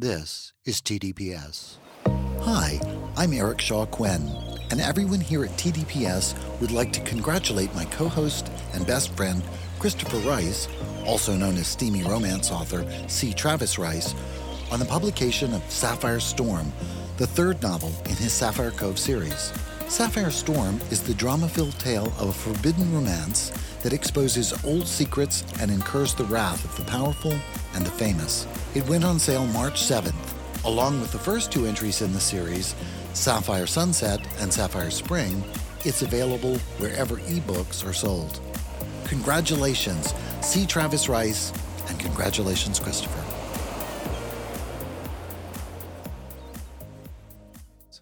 This is TDPS. Hi, I'm Eric Shaw Quinn, and everyone here at TDPS would like to congratulate my co host and best friend, Christopher Rice, also known as steamy romance author C. Travis Rice, on the publication of Sapphire Storm, the third novel in his Sapphire Cove series. Sapphire Storm is the drama filled tale of a forbidden romance that exposes old secrets and incurs the wrath of the powerful and the famous. It went on sale March 7th, along with the first two entries in the series, Sapphire Sunset and Sapphire Spring. It's available wherever ebooks are sold. Congratulations, C. Travis Rice, and congratulations, Christopher.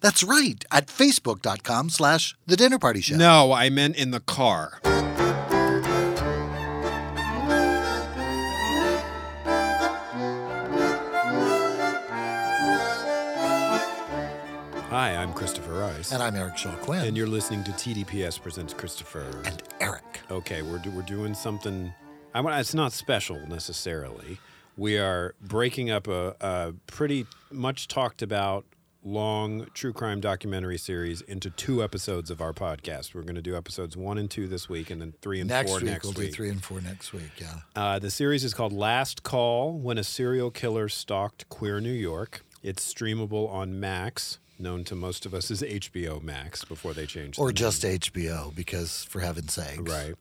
That's right, at facebook.com slash the dinner party show. No, I meant in the car. Hi, I'm Christopher Rice. And I'm Eric Shaw Quinn. And you're listening to TDPS Presents Christopher. And Eric. Okay, we're, do, we're doing something. I want, it's not special necessarily. We are breaking up a, a pretty much talked about long true crime documentary series into two episodes of our podcast. We're going to do episodes one and two this week, and then three and next four week next we'll week. do three and four next week. Yeah. Uh, the series is called Last Call: When a Serial Killer Stalked Queer New York. It's streamable on Max, known to most of us as HBO Max before they changed. Or the just HBO, because for heaven's sake. Right.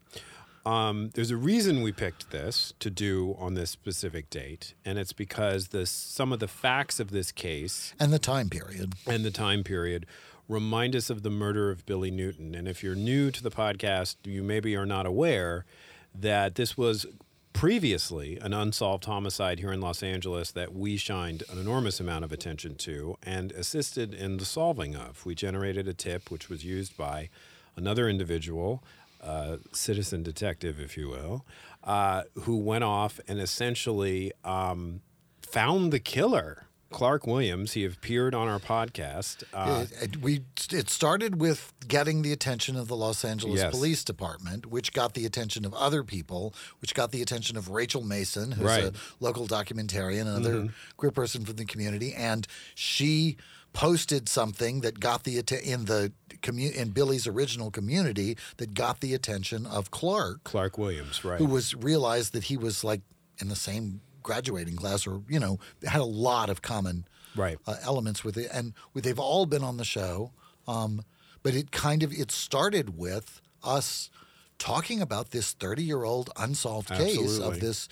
Um, there's a reason we picked this to do on this specific date, and it's because the some of the facts of this case And the time period. and the time period remind us of the murder of Billy Newton. And if you're new to the podcast, you maybe are not aware that this was previously an unsolved homicide here in Los Angeles that we shined an enormous amount of attention to and assisted in the solving of. We generated a tip which was used by another individual, uh, citizen detective, if you will, uh, who went off and essentially um, found the killer. Clark Williams, he appeared on our podcast. Uh, it, we it started with getting the attention of the Los Angeles Yes. Police Department, which got the attention of other people, which got the attention of Rachel Mason, who's Right. Mm-hmm. a local documentarian, another queer person from the community, and she posted something that got the atten- in the commu- in Billy's original community that got the attention of Clark, Clark Williams, right? who was realized that he was like in the same graduating class or you know had a lot of common Right. uh, elements with it and we- they've all been on the show um, but it kind of it started with us talking about this 30 year old unsolved case Absolutely. of this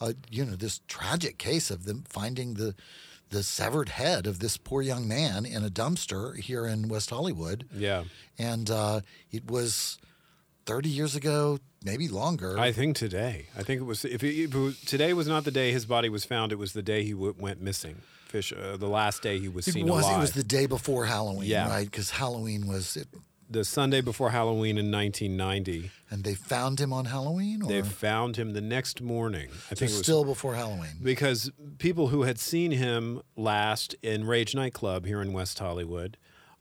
uh, you know this tragic case of them finding the the severed head of this poor young man in a dumpster here in West Hollywood yeah. and uh, it was 30 years ago maybe longer I think today. I think it was if, it, if it was, today was not the day his body was found. It was the day he w- went missing. Fish. Uh, the last day he was It seen was. alive. It was the day before Halloween, Yeah. right? Because Halloween was, it, the Sunday before Halloween in 1990. and they found him on Halloween, or They found him the next morning. I so think it was still before Halloween. because people who had seen him last in Rage nightclub here in West Hollywood,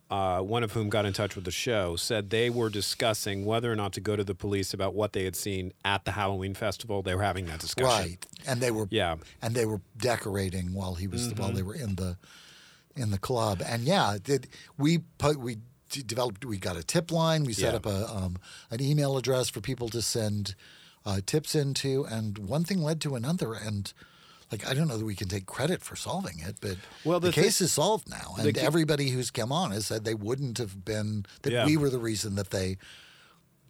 uh, one of whom got in touch with the show, said they were discussing whether or not to go to the police about what they had seen at the Halloween festival. They were having that discussion. Right, and they were Yeah. and they were decorating while he was while they were in the in the club, and yeah, did we put we developed we got a tip line, we set Yeah. up a um, an email address for people to send uh, tips into, and one thing led to another, and. Like I don't know that we can take credit for solving it, but Well, the, the case is solved now, and everybody who's come on has said they wouldn't have been that Yeah. we were the reason that they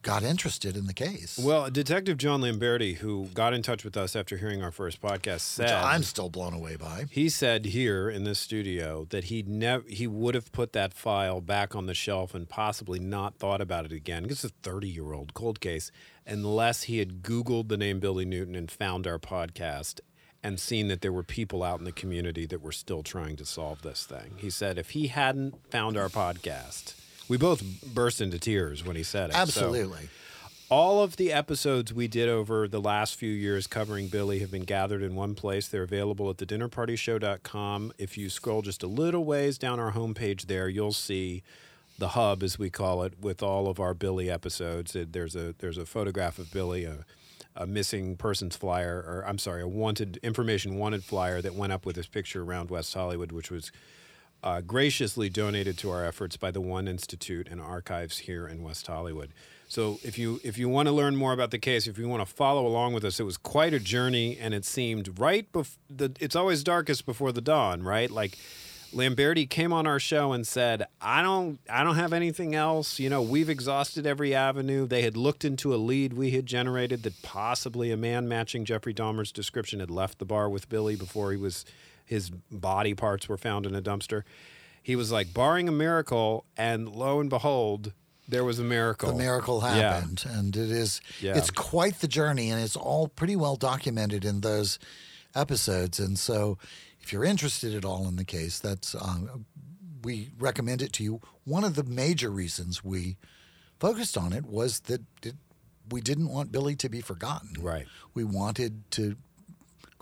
got interested in the case. Well, Detective John Lamberti, who got in touch with us after hearing our first podcast, said which I'm still blown away by. he said here in this studio that he never he would have put that file back on the shelf and possibly not thought about it again. It's a 30 year old cold case, unless he had Googled the name Billy Newton and found our podcast and seen that there were people out in the community that were still trying to solve this thing. He said if he hadn't found our podcast, We both burst into tears when he said it. So- Absolutely. all of the episodes we did over the last few years covering Billy have been gathered in one place. They're available at thedinnerpartyshow.com. If you scroll just a little ways down our homepage there, you'll see the hub, as we call it, with all of our Billy episodes. It- There's a there's a photograph of Billy, a, a missing persons flyer, or I'm sorry, a wanted information wanted flyer that went up with his picture around West Hollywood, which was uh, graciously donated to our efforts by the One Institute and archives here in West Hollywood. So if you if you want to learn more about the case, if you want to follow along with us, it was quite a journey, and it seemed right before the. It's always darkest before the dawn, right? Like Lamberti came on our show and said, "I don't, I don't have anything else. You know, we've exhausted every avenue." They had looked into a lead we had generated that possibly a man matching Jeffrey Dahmer's description had left the bar with Billy before he was his body parts were found in a dumpster. He was like, barring a miracle, and lo and behold, there was a miracle. The miracle Yeah. happened, and it is Yeah. it's quite the journey, and it's all pretty well documented in those episodes. And so, if you're interested at all in the case, that's um, we recommend it to you. One of the major reasons we focused on it was that it, we didn't want Billy to be forgotten. Right. We wanted to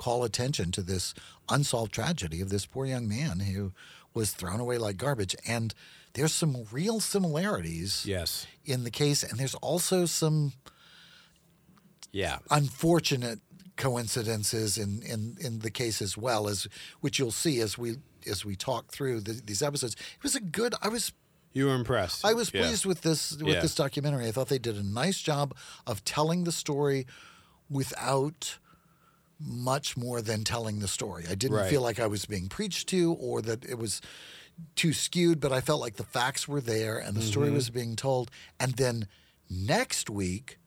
call attention to this unsolved tragedy of this poor young man who was thrown away like garbage. And there's some real similarities Yes. in the case, and there's also some Yeah. unfortunate coincidences in, in, in the case as well as which you'll see as we as we talk through the, these episodes. It was a good. I was You were impressed. I was Yeah. pleased with this with Yeah. this documentary. I thought they did a nice job of telling the story without much more than telling the story. I didn't Right. feel like I was being preached to or that it was too skewed, but I felt like the facts were there and the story Mm-hmm. was being told. And then next week,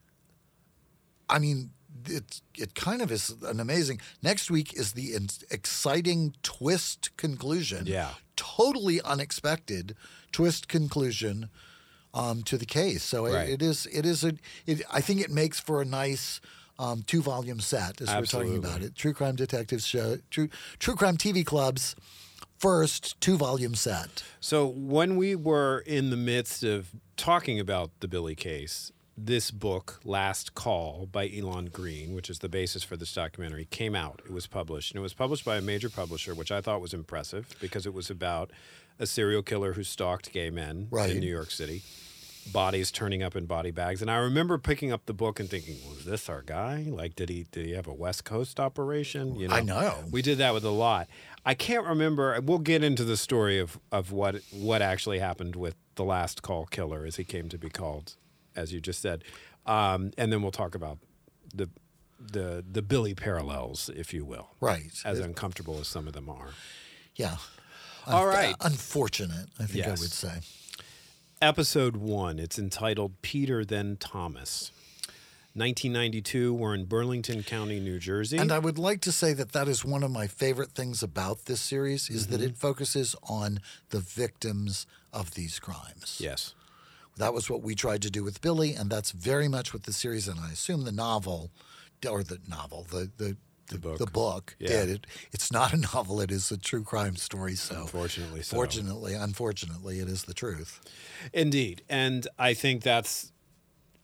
I mean, it it kind of is an amazing. Next week is the in- exciting twist conclusion. Yeah. totally unexpected twist conclusion um, to the case. So Right. it, it is it is a. It, I think it makes for a nice. Um, two volume set as we're talking about it. True Crime Detectives show, True True Crime TV Club's first two volume set. So when we were in the midst of talking about the Billy case, this book, Last Call by Elon Green, which is the basis for this documentary, came out. It was published. And it was published by a major publisher, which I thought was impressive because it was about a serial killer who stalked gay men Right. in New York City. Bodies turning up in body bags, and I remember picking up the book and thinking, "Was this our guy? Like, did he did he have a West Coast operation?" You know, I know. we did that with a lot. I can't remember. We'll get into the story of, of what what actually happened with the last call killer, as he came to be called, as you just said, um, and then we'll talk about the the the Billy parallels, if you will, Right. as uncomfortable as some of them are. Yeah. All right. Unfortunate, I think I would say. Episode one. It's entitled Peter Then Thomas. 1992. We're in Burlington County, New Jersey. And I would like to say that that is one of my favorite things about this series is that Mm-hmm. it focuses on the victims of these crimes. yes. That was what we tried to do with Billy, and that's very much what the series and I assume the novel, or the novel, the the the, book. the book Yeah. did. It, it's not a novel; it is a true crime story. So, Unfortunately so. fortunately, unfortunately, it is the truth. Indeed. And I think that's,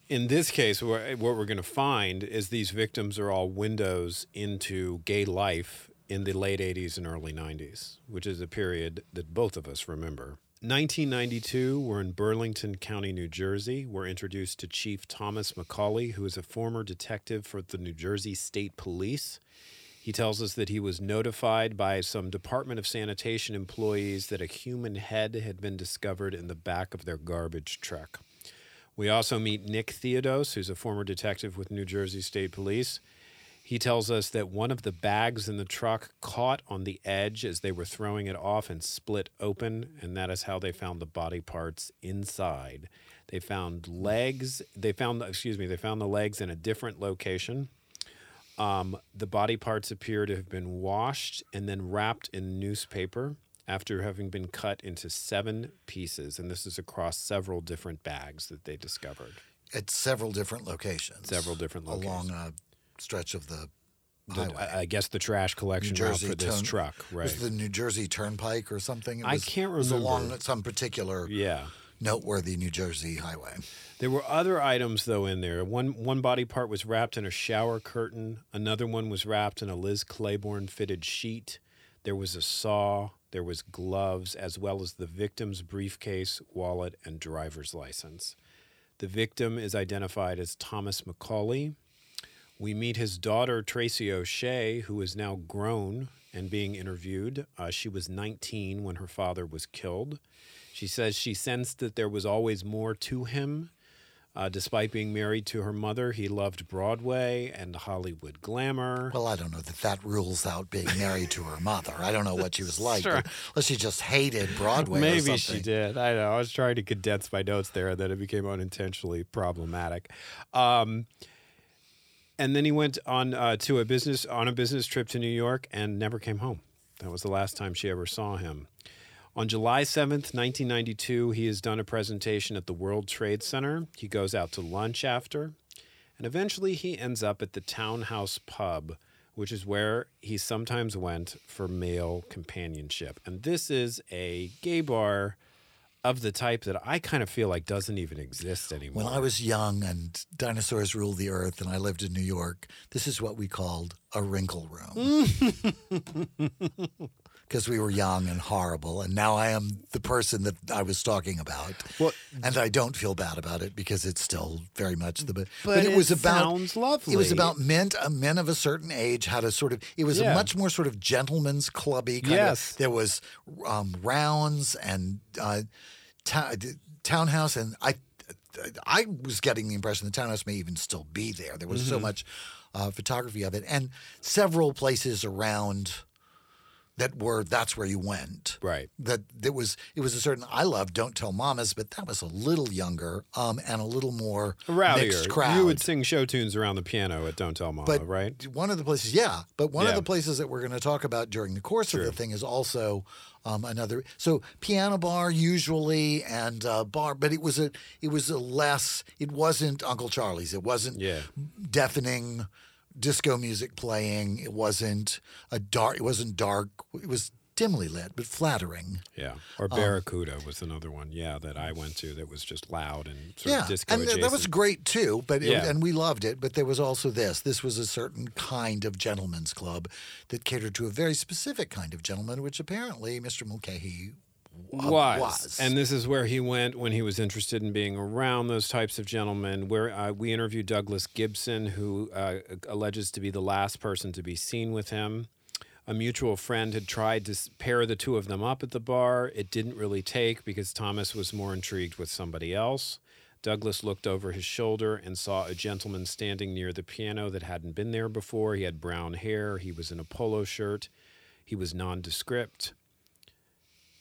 in this case, what we're going to find is these victims are all windows into gay life in the late 80s and early 90s, which is a period that both of us remember. 1992, we're in Burlington County, New Jersey. We're introduced to Chief Thomas McCauley, who is a former detective for the New Jersey State Police. He tells us that he was notified by some Department of Sanitation employees that a human head had been discovered in the back of their garbage truck. We also meet Nick Theodos, who's a former detective with New Jersey State Police. He tells us that one of the bags in the truck caught on the edge as they were throwing it off and split open, and that is how they found the body parts inside. They found legs. They found, excuse me, they found the legs in a different location. Um, the body parts appear to have been washed and then wrapped in newspaper after having been cut into seven pieces. And this is across several different bags that they discovered. At several different locations, Several different locations. along a stretch of the The- highway. I, I guess the trash collection route for this Turn- truck, right? Was the New Jersey Turnpike or something? It I can't It was remember. along some particular yeah. noteworthy New Jersey highway. There were other items though in there. One one body part was wrapped in a shower curtain. Another one was wrapped in a Liz Claiborne fitted sheet. There was a saw. There was gloves, as well as the victim's briefcase, wallet, and driver's license. The victim is identified as Thomas Mulcahy. We meet his daughter, Tracy O'Shea, who is now grown and being interviewed. Uh, she was 19 when her father was killed. She says she sensed that there was always more to him. Uh, despite being married to her mother, he loved Broadway and Hollywood glamour. Well, I don't know that that rules out being married to her mother. I don't know what she was like. Sure. Unless she just hated Broadway. or Maybe she did. I know. I was trying to condense my notes there, and then it became unintentionally problematic. Um, and then he went on uh, to a business on a business trip to New York and never came home. That was the last time she ever saw him. On July 7th, 1992, he has done a presentation at the World Trade Center. He goes out to lunch after, and eventually he ends up at the Townhouse Pub, which is where he sometimes went for male companionship. And this is a gay bar of the type that I kind of feel like doesn't even exist anymore. When I was young and dinosaurs ruled the earth and I lived in New York, this is what we called a wrinkle room. Because we were young and horrible. And now I am the person that I was talking about. Well- and I don't feel bad about it because it's still very much the. But, But it was about. sounds lovely. It was about men, uh, men of a certain age had a sort of. It was Yeah. a much more sort of gentleman's clubby kind Yes. of. There was um, rounds and uh, ta- townhouse, and I I was getting the impression the townhouse may even still be there. There was so Mm-hmm. much uh, photography of it, and several places around that were that's where you went. Right. That there was it was a certain I love Don't Tell Mamas, but that was a little younger um, and a little more Rowdier. mixed crowd. You would sing show tunes around the piano at Don't Tell Mama, but right? one of the places, yeah, but one Yeah. of the places that we're going to talk about during the course of the thing is also um, another. So piano bar usually and uh, bar, but it was a it was a less. It wasn't Uncle Charlie's. It wasn't Yeah. deafening disco music playing. It wasn't a dark. It wasn't dark. It was dimly lit, but flattering. Yeah. Or Um, Barracuda was another one, yeah, that I went to that was just loud and sort yeah, and th- that was great too. But it, Yeah. and we loved it. But there was also this. This was a certain kind of gentleman's club that catered to a very specific kind of gentleman, which apparently Mr. Mulcahy was. was. And this is where he went when he was interested in being around those types of gentlemen. Where uh, we interviewed Douglas Gibson, who uh, alleges to be the last person to be seen with him. A mutual friend had tried to pair the two of them up at the bar. It didn't really take because Thomas was more intrigued with somebody else. Douglas looked over his shoulder and saw a gentleman standing near the piano that hadn't been there before. He had brown hair. He was in a polo shirt. He was nondescript.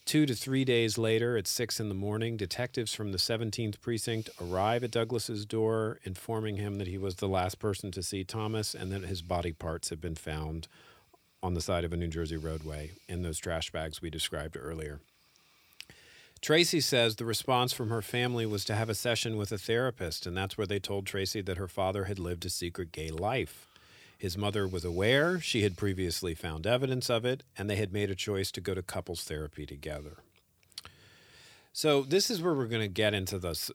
Two to three days later, at six in the morning, detectives from the 17th precinct arrive at Douglas's door, informing him that he was the last person to see Thomas and that his body parts had been found on the side of a New Jersey roadway in those trash bags we described earlier. Tracy says the response from her family was to have a session with a therapist, and that's where they told Tracy that her father had lived a secret gay life. His mother was aware, she had previously found evidence of it, and they had made a choice to go to couples therapy together. So, this is where we're going to get into this.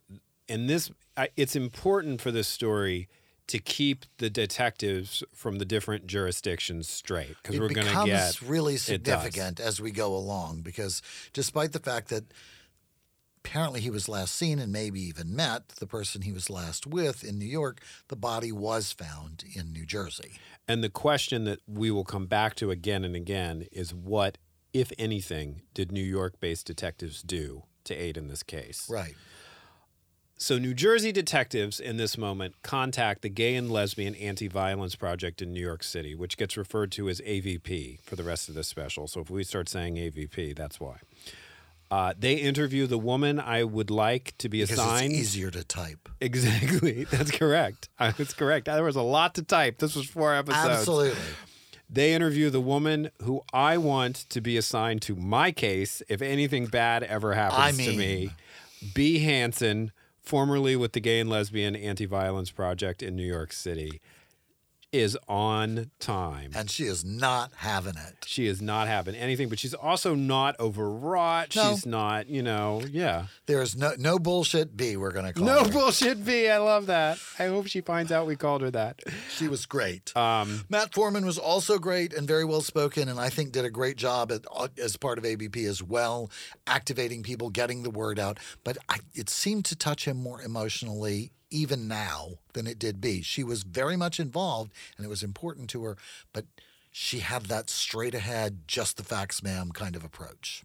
And this, I, it's important for this story to keep the detectives from the different jurisdictions straight because we're going to get really significant as we go along because despite the fact that apparently he was last seen and maybe even met the person he was last with in New York, the body was found in New Jersey. And the question that we will come back to again and again is what, if anything, did New York based detectives do to aid in this case? Right. So, New Jersey detectives in this moment contact the Gay and Lesbian Anti Violence Project in New York City, which gets referred to as AVP for the rest of this special. So, if we start saying AVP, that's why. Uh, they interview the woman I would like to be Because assigned. it's easier to type. Exactly. That's correct. That's correct. There was a lot to type. This was four episodes. Absolutely. They interview the woman who I want to be assigned to my case if anything bad ever happens I to me. Bea Hanson, formerly with the Gay and Lesbian Anti Violence Project in New York City. Is on time. And she is not having it. She is not having anything, but she's also not overwrought. No. She's not, you know, yeah. There's no no bullshit B, we're going to call No her. bullshit B. I love that. I hope she finds out we called her that. She was great. Um, Matt Foreman was also great and very well spoken, and I think did a great job at, uh, as part of AVP as well, activating people, getting the word out. But I, it seemed to touch him more emotionally even now than it did be. She was very much involved, and it was important to her, but she had that straight ahead, just the facts, ma'am kind of approach.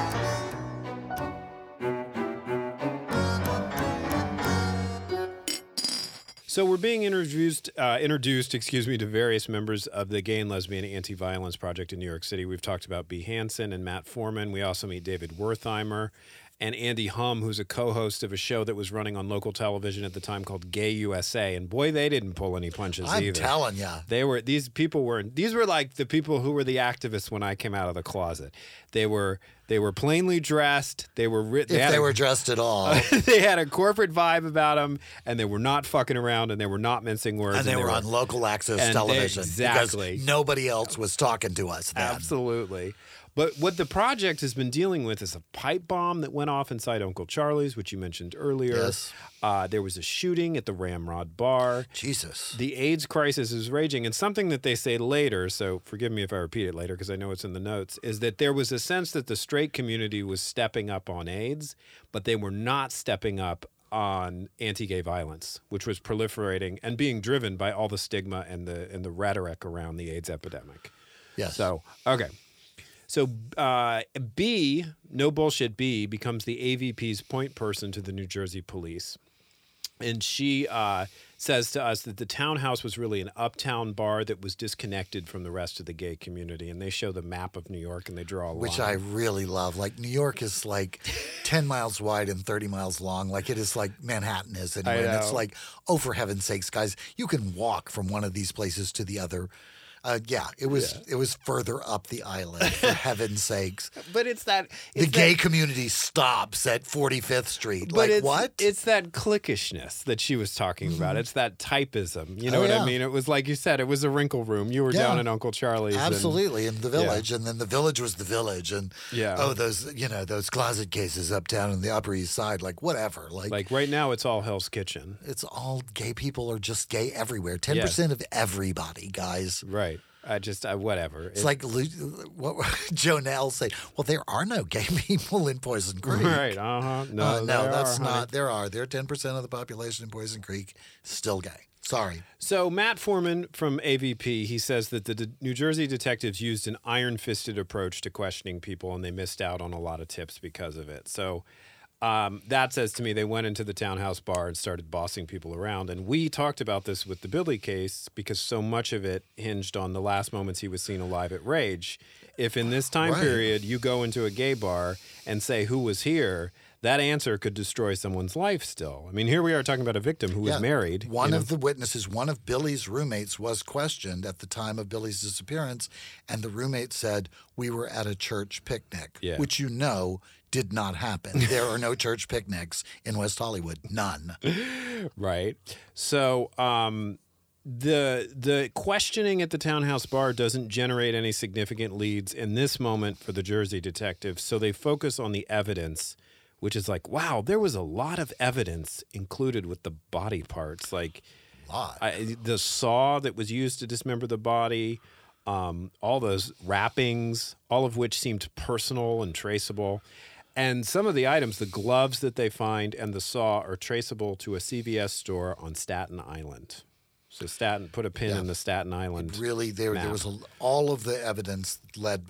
So we're being introduced, uh, introduced, excuse me, to various members of the Gay and Lesbian Anti-Violence Project in New York City. We've talked about Bea Hanson and Matt Foreman. We also meet David Wertheimer and Andy Humm, who's a co-host of a show that was running on local television at the time called Gay USA. And boy, they didn't pull any punches I'm either. telling you. They were these people were these were like the people who were the activists when I came out of the closet. They were they were plainly dressed. They were ri- If they a- were dressed at all. they had a corporate vibe about them, and they were not fucking around, and they were not mincing words, and they were on local access and they- television exactly. because nobody else was talking to us then. Absolutely. But what the project has been dealing with is a pipe bomb that went off inside Uncle Charlie's, which you mentioned earlier. Yes. Uh, there was a shooting at the Ramrod Bar. Jesus. The AIDS crisis is raging, and something that they say later, so forgive me if I repeat it later because I know it's in the notes, is that there was a sense that the straight community was stepping up on AIDS, but they were not stepping up on anti-gay violence, which was proliferating and being driven by all the stigma and the and the rhetoric around the AIDS epidemic. Yes. So okay. So uh, B, no bullshit B, becomes the AVP's point person to the New Jersey police. And she uh, says to us that the townhouse was really an uptown bar that was disconnected from the rest of the gay community. And they show the map of New York and they draw a line. which line. I really love. Like New York is like 10 miles wide and 30 miles long. Like it is like Manhattan is anyway. And it's like, oh, for heaven's sakes, guys, you can walk from one of these places to the other. Uh, yeah, it was it was further up the island. For heaven's sakes, But it's that. the it's gay that- community stops at 45th Street. But like it's, what? It's that cliquishness that she was talking about. It's that typism. You know Oh, what yeah. I mean? It was like you said, it was a wrinkle room. You were Yeah. down in Uncle Charlie's. and- Absolutely, in the village, and then the village was the village, and Yeah. oh, those you know those closet cases uptown in the Upper East Side, like whatever, like, like right now, it's all Hell's Kitchen. it's all gay people are just gay everywhere. Ten percent of everybody, guys. Right. I just, I, whatever. It's like what Joe Nell said. Well, there are no gay people in Poison Creek. Right. Uh huh. No, Uh, no, that's are, honey. not. There are. There are ten percent of the population in Poison Creek still gay. Sorry. So Matt Foreman from AVP, he says that the D- New Jersey detectives used an iron-fisted approach to questioning people, and they missed out on a lot of tips because of it. So. Um, that says to me they went into the townhouse bar and started bossing people around. And we talked about this with the Billy case because so much of it hinged on the last moments he was seen alive at Rage. If in this time Right. period you go into a gay bar and say who was here, that answer could destroy someone's life still. I mean, here we are talking about a victim who was married. One you know? of the witnesses, one of Billy's roommates, was questioned at the time of Billy's disappearance, and the roommate said, "We were at a church picnic," Yeah. which you know did not happen. there are no church picnics in West Hollywood, none. right? So um, the the questioning at the townhouse bar doesn't generate any significant leads in this moment for the Jersey detectives. So they focus on the evidence, which is like, wow, there was a lot of evidence included with the body parts, like Lot. I, the saw that was used to dismember the body. Um, all those wrappings, all of which seemed personal and traceable. And some of the items, the gloves that they find and the saw, are traceable to a CVS store on Staten Island. So Staten, put a pin Yeah. in the Staten Island. really there there was a, all of the evidence led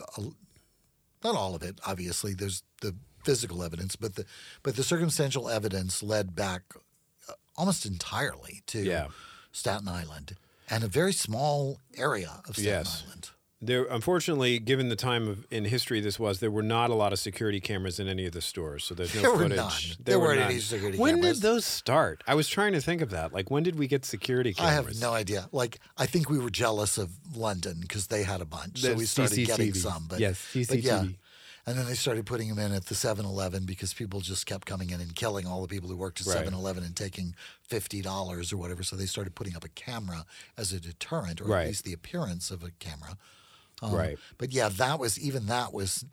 not all of it obviously there's the physical evidence but the but the circumstantial evidence led back uh, almost entirely to Yeah. Staten Island and a very small area of Staten Yes. Island. There, unfortunately, given the time of in history this was, there were not a lot of security cameras in any of the stores, so there's no There were footage. none. There weren't none. any security when cameras. did those start? I was trying to think of that. Like, when did we get security cameras I have no idea. Like I think we were jealous of London because they had a bunch, so we started getting some. But Yes, but yeah. CCTV. And then they started putting them in at the 7-Eleven because people just kept coming in and killing all the people who worked at Right. 7-Eleven and taking fifty dollars or whatever. So they started putting up a camera as a deterrent, or Right. at least the appearance of a camera. Um, Right. But yeah, that was even that was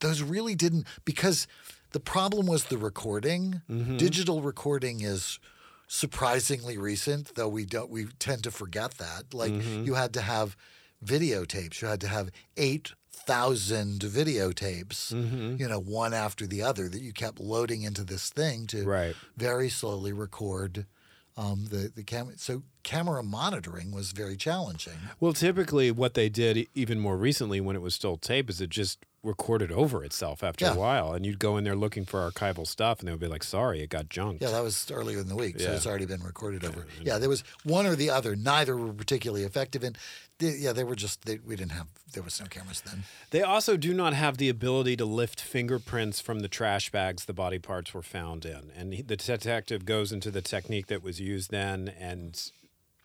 those really didn't because the problem was the recording. Mm-hmm. Digital recording is surprisingly recent, though we don't we tend to forget that. Like Mm-hmm. you had to have videotapes. You had to have eight thousand videotapes, you know, one after the other that you kept loading into this thing to Right. very slowly record um, the the camera. So camera monitoring was very challenging. Well, typically, what they did, even more recently, when it was still tape, is it just recorded over itself after Yeah. a while, and you'd go in there looking for archival stuff, and they would be like, "Sorry, it got junked." Yeah, that was earlier in the week, so Yeah. it's already been recorded over. Yeah, there was one or the other. Neither were particularly effective, and they, yeah, they were just they, we didn't have there was no cameras then. They also do not have the ability to lift fingerprints from the trash bags the body parts were found in. And he, the detective goes into the technique that was used then, and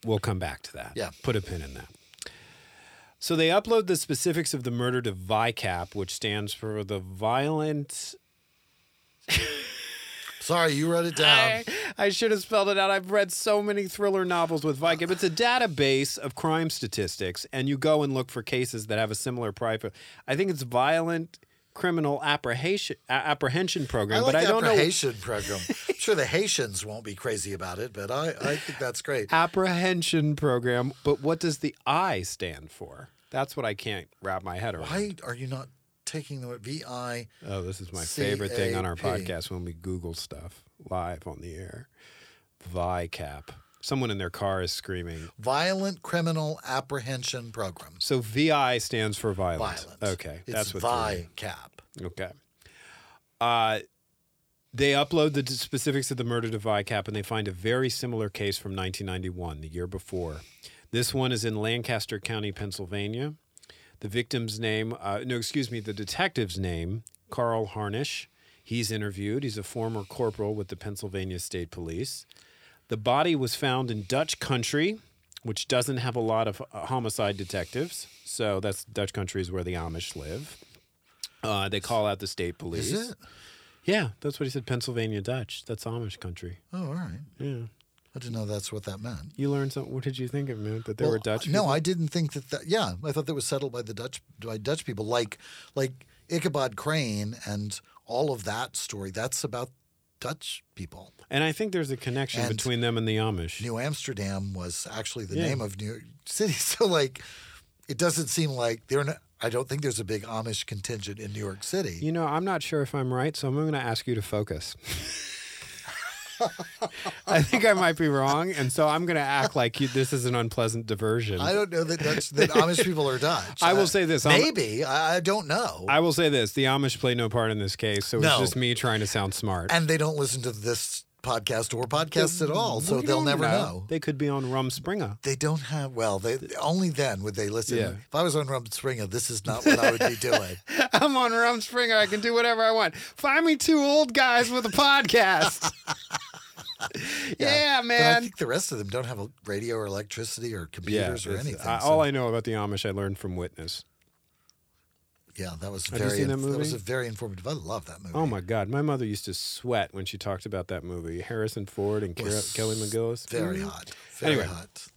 we'll come back to that. Yeah. Put a pin in that. So they upload the specifics of the murder to VICAP, which stands for the Violent. Sorry, you wrote it down. I, I should have spelled it out. I've read so many thriller novels with VICAP. It's a database of crime statistics, and you go and look for cases that have a similar profile. I think it's Violent Criminal Apprehension, Apprehension Program, I like but I don't know. apprehension program. Sure the Haitians won't be crazy about it, but I, I think that's great. Apprehension Program, but what does the I stand for? That's what I can't wrap my head around. Why are you not taking the V I? Oh, this is my favorite thing on our podcast when we Google stuff live on the air. VICAP. Someone in their car is screaming. Violent Criminal Apprehension Program. So VI stands for violence. Violence. Okay, it's that's what. VICAP. Okay. Uh, they upload the specifics of the murder to VICAP and they find a very similar case from 1991, the year before. This one is in Lancaster County, Pennsylvania. The victim's name, uh, no, excuse me, the detective's name, Carl Harnish. He's interviewed. He's a former corporal with the Pennsylvania State Police. The body was found in Dutch country, which doesn't have a lot of uh, homicide detectives. So that's Dutch country is where the Amish live. Uh, they call out the state police. Is it? Yeah, that's what he said. Pennsylvania Dutch. That's Amish country. Oh, all right. Yeah. I didn't know that's what that meant. You learned something. What did you think it meant? That there Well, were Dutch? No, people? I didn't think that. that yeah, I thought that was settled by the Dutch by Dutch people, like like Ichabod Crane and all of that story. That's about Dutch people. And I think there's a connection And between them and the Amish. New Amsterdam was actually the Yeah. name of New York City. So like, it doesn't seem like they're not. I don't think there's a big Amish contingent in New York City. You know, I'm not sure if I'm right, so I'm going to ask you to focus. I think I might be wrong, and so I'm going to act like you, this is an unpleasant diversion. I don't know that that Amish people are Dutch. I will Uh, say this, Maybe I, I don't know. I will say this: the Amish play no part in this case, so it's just me trying to sound smart. and they don't listen to this podcast or podcasts at all, so they'll never know. They could be on Rumspringa. They don't have well. They only then would they listen. Yeah. If I was on Rumspringa, this is not what I would be doing. I'm on Rumspringa. I can do whatever I want. Find me two old guys with a podcast. yeah, But I man. think the rest of them don't have a radio or electricity or computers or anything. I, so- all I know about the Amish, I learned from Witness. Yeah, that was Have you very. seen that inf- was a very informative. I love that movie. Oh my God, my mother used to sweat when she talked about that movie. Harrison Ford and Kelly McGillis. Very Mhm. hot. Very Anyway. hot.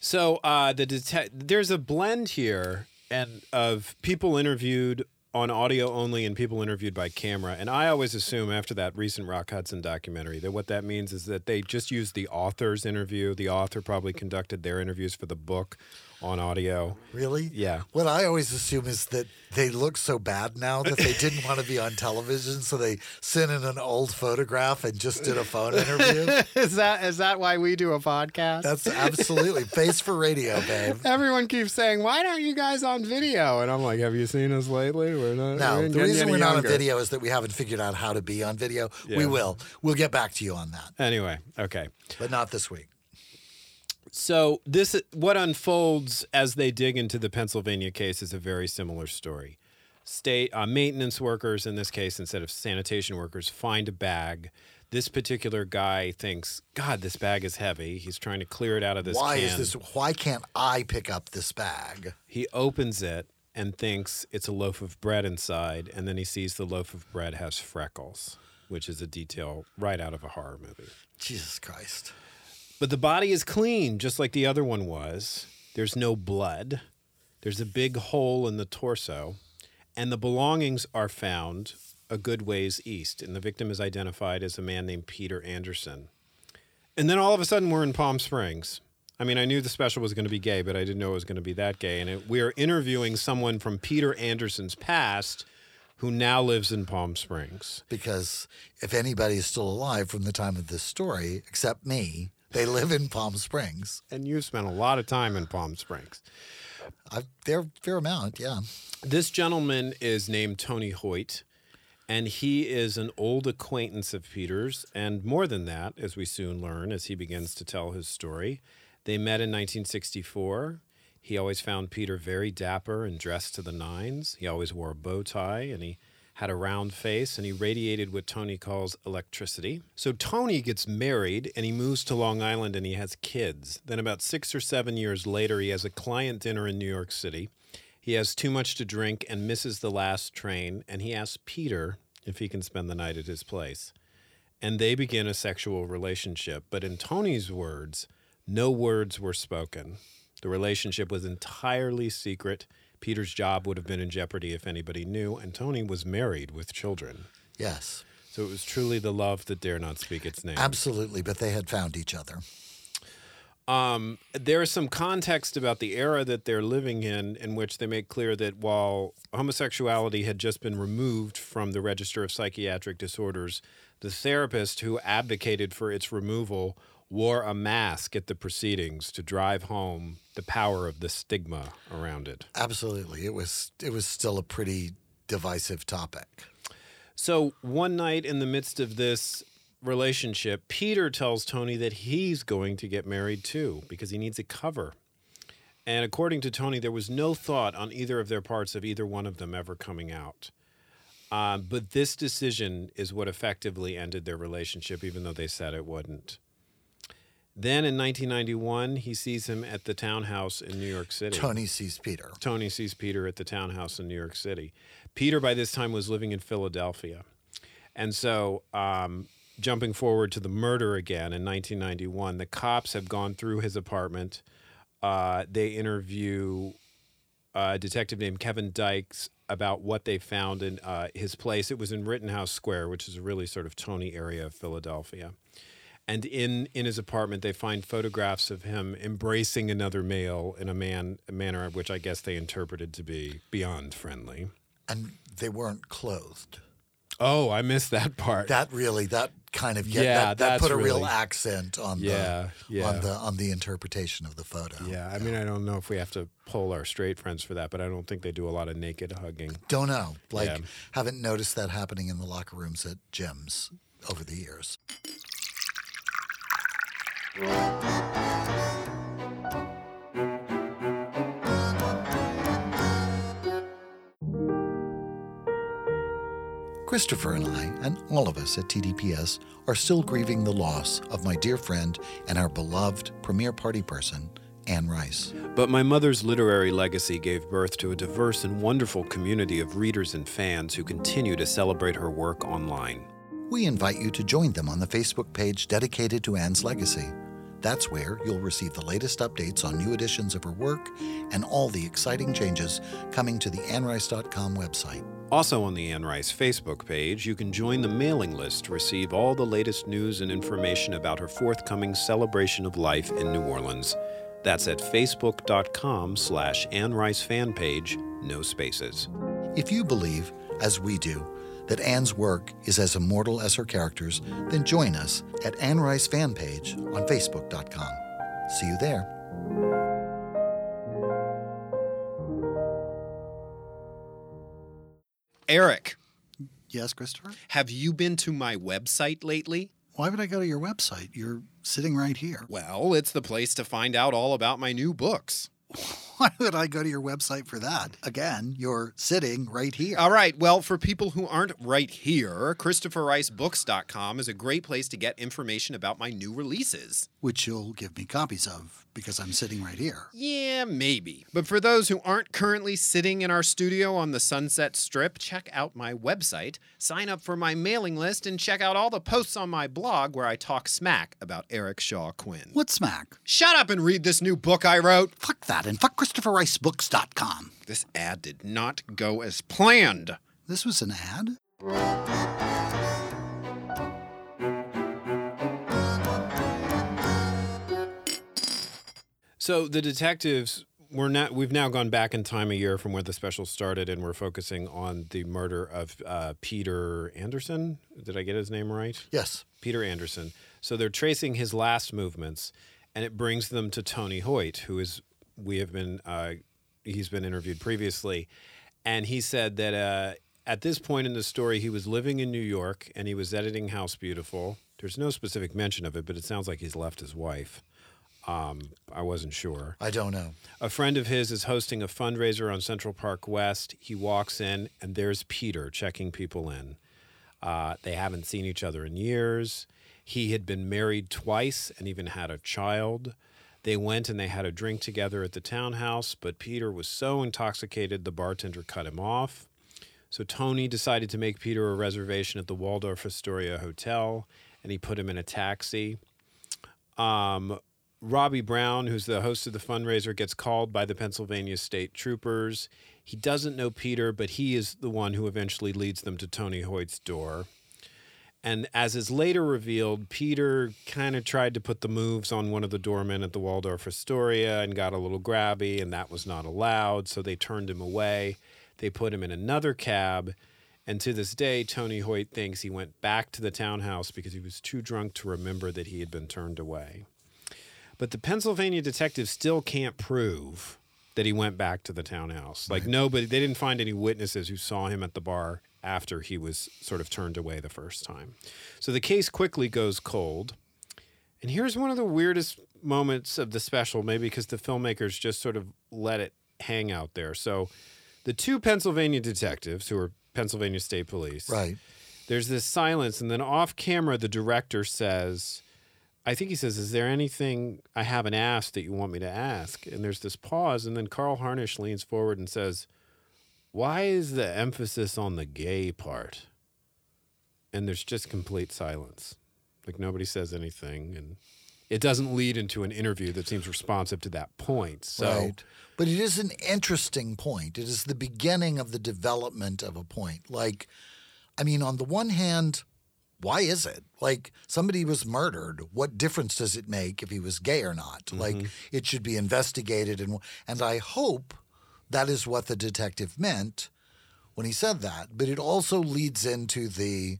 So uh, the detec- there's a blend here and of people interviewed on audio only and people interviewed by camera. And I always assume after that recent Rock Hudson documentary that what that means is that they just used the author's interview. The author probably conducted their interviews for the book on audio. Really? Yeah. What I always assume is that they look so bad now that they didn't want to be on television, so they sent in an old photograph and just did a phone interview. is that is that why we do a podcast? That's absolutely face for radio, babe. Everyone keeps saying, "Why aren't you guys on video?" And I'm like, "Have you seen us lately? We're not." No, we ain't the reason we're not on video is that we haven't figured out how to be on video. We will. We'll get back to you on that, Anyway, okay. but not this week. So this what unfolds as they dig into the Pennsylvania case is a very similar story. State uh, maintenance workers, in this case, instead of sanitation workers, find a bag. This particular guy thinks, "God, this bag is heavy." He's trying to clear it out of this. why can. is this? Why can't I pick up this bag? He opens it and thinks it's a loaf of bread inside, and then he sees the loaf of bread has freckles, which is a detail right out of a horror movie. Jesus Christ! But the body is clean, just like the other one was. There's no blood. There's a big hole in the torso, and the belongings are found a good ways east. And the victim is identified as a man named Peter Anderson. And then all of a sudden, we're in Palm Springs. I mean, I knew the special was going to be gay, but I didn't know it was going to be that gay. And it, we are interviewing someone from Peter Anderson's past who now lives in Palm Springs. Because if anybody is still alive from the time of this story, except me, they live in Palm Springs. And you've spent a lot of time in Palm Springs. They're fair amount, yeah. This gentleman is named Tony Hoyt, and he is an old acquaintance of Peter's. And more than that, as we soon learn as he begins to tell his story, they met in 1964. He always found Peter very dapper and dressed to the nines. He always wore a bow tie and he had a round face and he radiated what Tony calls electricity. So Tony gets married and he moves to Long Island and he has kids. Then, about six or seven years later, he has a client dinner in New York City. He has too much to drink and misses the last train, and he asks Peter if he can spend the night at his place. And they begin a sexual relationship. But in Tony's words, no words were spoken. The relationship was entirely secret. Peter's job would have been in jeopardy if anybody knew, and Tony was married with children. Yes, So it was truly the love that dare not speak its name. absolutely. But they had found each other. Um, there is some context about the era that they're living in, in which they make clear that while homosexuality had just been removed from the register of psychiatric disorders, the therapist who advocated for its removal wore a mask at the proceedings to drive home the power of the stigma around it. Absolutely, it was. It was still a pretty divisive topic. So one night in the midst of this relationship, Peter tells Tony that he's going to get married too because he needs a cover. And according to Tony, there was no thought on either of their parts of either one of them ever coming out. Um, but this decision is what effectively ended their relationship, even though they said it wouldn't. Then in 1991, he sees him at the townhouse in New York City. Tony sees Peter. Tony sees Peter at the townhouse in New York City. Peter, by this time, was living in Philadelphia. And so, um, jumping forward to the murder again in 1991, the cops have gone through his apartment. Uh, they interview a detective named Kevin Dykes about what they found in uh, his place. It was in Rittenhouse Square, which is a really sort of Tony area of Philadelphia. And in, in his apartment, they find photographs of him embracing another male in a man a manner which I guess they interpreted to be beyond friendly. and they weren't clothed. Oh, I missed that part. That really, that kind of get, Yeah, that, that put a real really- accent on Yeah, the yeah. on the on the interpretation of the photo. yeah, I mean, I don't know if we have to poll our straight friends for that, but I don't think they do a lot of naked hugging. Don't know. Like, Yeah. haven't noticed that happening in the locker rooms at gyms over the years. Christopher and I, and all of us at TDPS, are still grieving the loss of my dear friend and our beloved premier party person, Anne Rice. But my mother's literary legacy gave birth to a diverse and wonderful community of readers and fans who continue to celebrate her work online. We invite you to join them on the Facebook page dedicated to Anne's legacy. That's where you'll receive the latest updates on new editions of her work and all the exciting changes coming to the AnneRice.com website. Also on the Anne Rice Facebook page, you can join the mailing list to receive all the latest news and information about her forthcoming celebration of life in New Orleans. That's at facebook.com slash Anne Rice fan page, no spaces. If you believe, as we do, that Anne's work is as immortal as her characters, then join us at Anne Rice fan page on facebook.com. See you there. Eric, Yes, Christopher? have you been to my website lately? Why would I go to your website? You're sitting right here. Well, it's the place to find out all about my new books. Why would I go to your website for that? Again, you're sitting right here. All right, well, for people who aren't right here, ChristopherRiceBooks.com is a great place to get information about my new releases. which you'll give me copies of because I'm sitting right here. Yeah, maybe. But for those who aren't currently sitting in our studio on the Sunset Strip, check out my website, sign up for my mailing list, and check out all the posts on my blog where I talk smack about Eric Shaw Quinn. What smack? Shut up and read this new book I wrote. Fuck that and fuck ChristopherRiceBooks.com. This ad did not go as planned. This was an ad? So the detectives we're not we've now gone back in time a year from where the special started and we're focusing on the murder of uh, Peter Anderson. Did I get his name right? Yes. Peter Anderson. So they're tracing his last movements, and it brings them to Tony Hoyt, who is we have been uh, he's been interviewed previously, and he said that uh, at this point in the story he was living in New York and he was editing House Beautiful. There's no specific mention of it, but it sounds like he's left his wife. Um, I wasn't sure. I don't know. A friend of his is hosting a fundraiser on Central Park West. He walks in, and there's Peter checking people in. Uh, they haven't seen each other in years. He had been married twice and even had a child. They went and they had a drink together at the townhouse, but Peter was so intoxicated the bartender cut him off. So Tony decided to make Peter a reservation at the Waldorf Astoria Hotel, and he put him in a taxi. Um, Robbie Brown, who's the host of the fundraiser, gets called by the Pennsylvania State Troopers. He doesn't know Peter, but he is the one who eventually leads them to Tony Hoyt's door. And as is later revealed, Peter kind of tried to put the moves on one of the doormen at the Waldorf Astoria and got a little grabby, and that was not allowed. So they turned him away. They put him in another cab. And to this day, Tony Hoyt thinks he went back to the townhouse because he was too drunk to remember that he had been turned away. But the Pennsylvania detective still can't prove that he went back to the townhouse. Like nobody, they didn't find any witnesses who saw him at the bar after he was sort of turned away the first time. So the case quickly goes cold. And here's one of the weirdest moments of the special, maybe because the filmmakers just sort of let it hang out there. So the two Pennsylvania detectives, who are Pennsylvania State Police, Right. there's this silence, and then off camera, the director says, I think he says, Is there anything I haven't asked that you want me to ask? And there's this pause, and then Carl Harnish leans forward and says, Why is the emphasis on the gay part? And there's just complete silence. Like nobody says anything, and it doesn't lead into an interview that seems responsive to that point. So, right. But it is an interesting point. It is the beginning of the development of a point. Like, I mean, on the one hand, why is it? Like, somebody was murdered. What difference does it make if he was gay or not? Like, mm-hmm. it should be investigated. And, and I hope that is what the detective meant when he said that. But it also leads into the,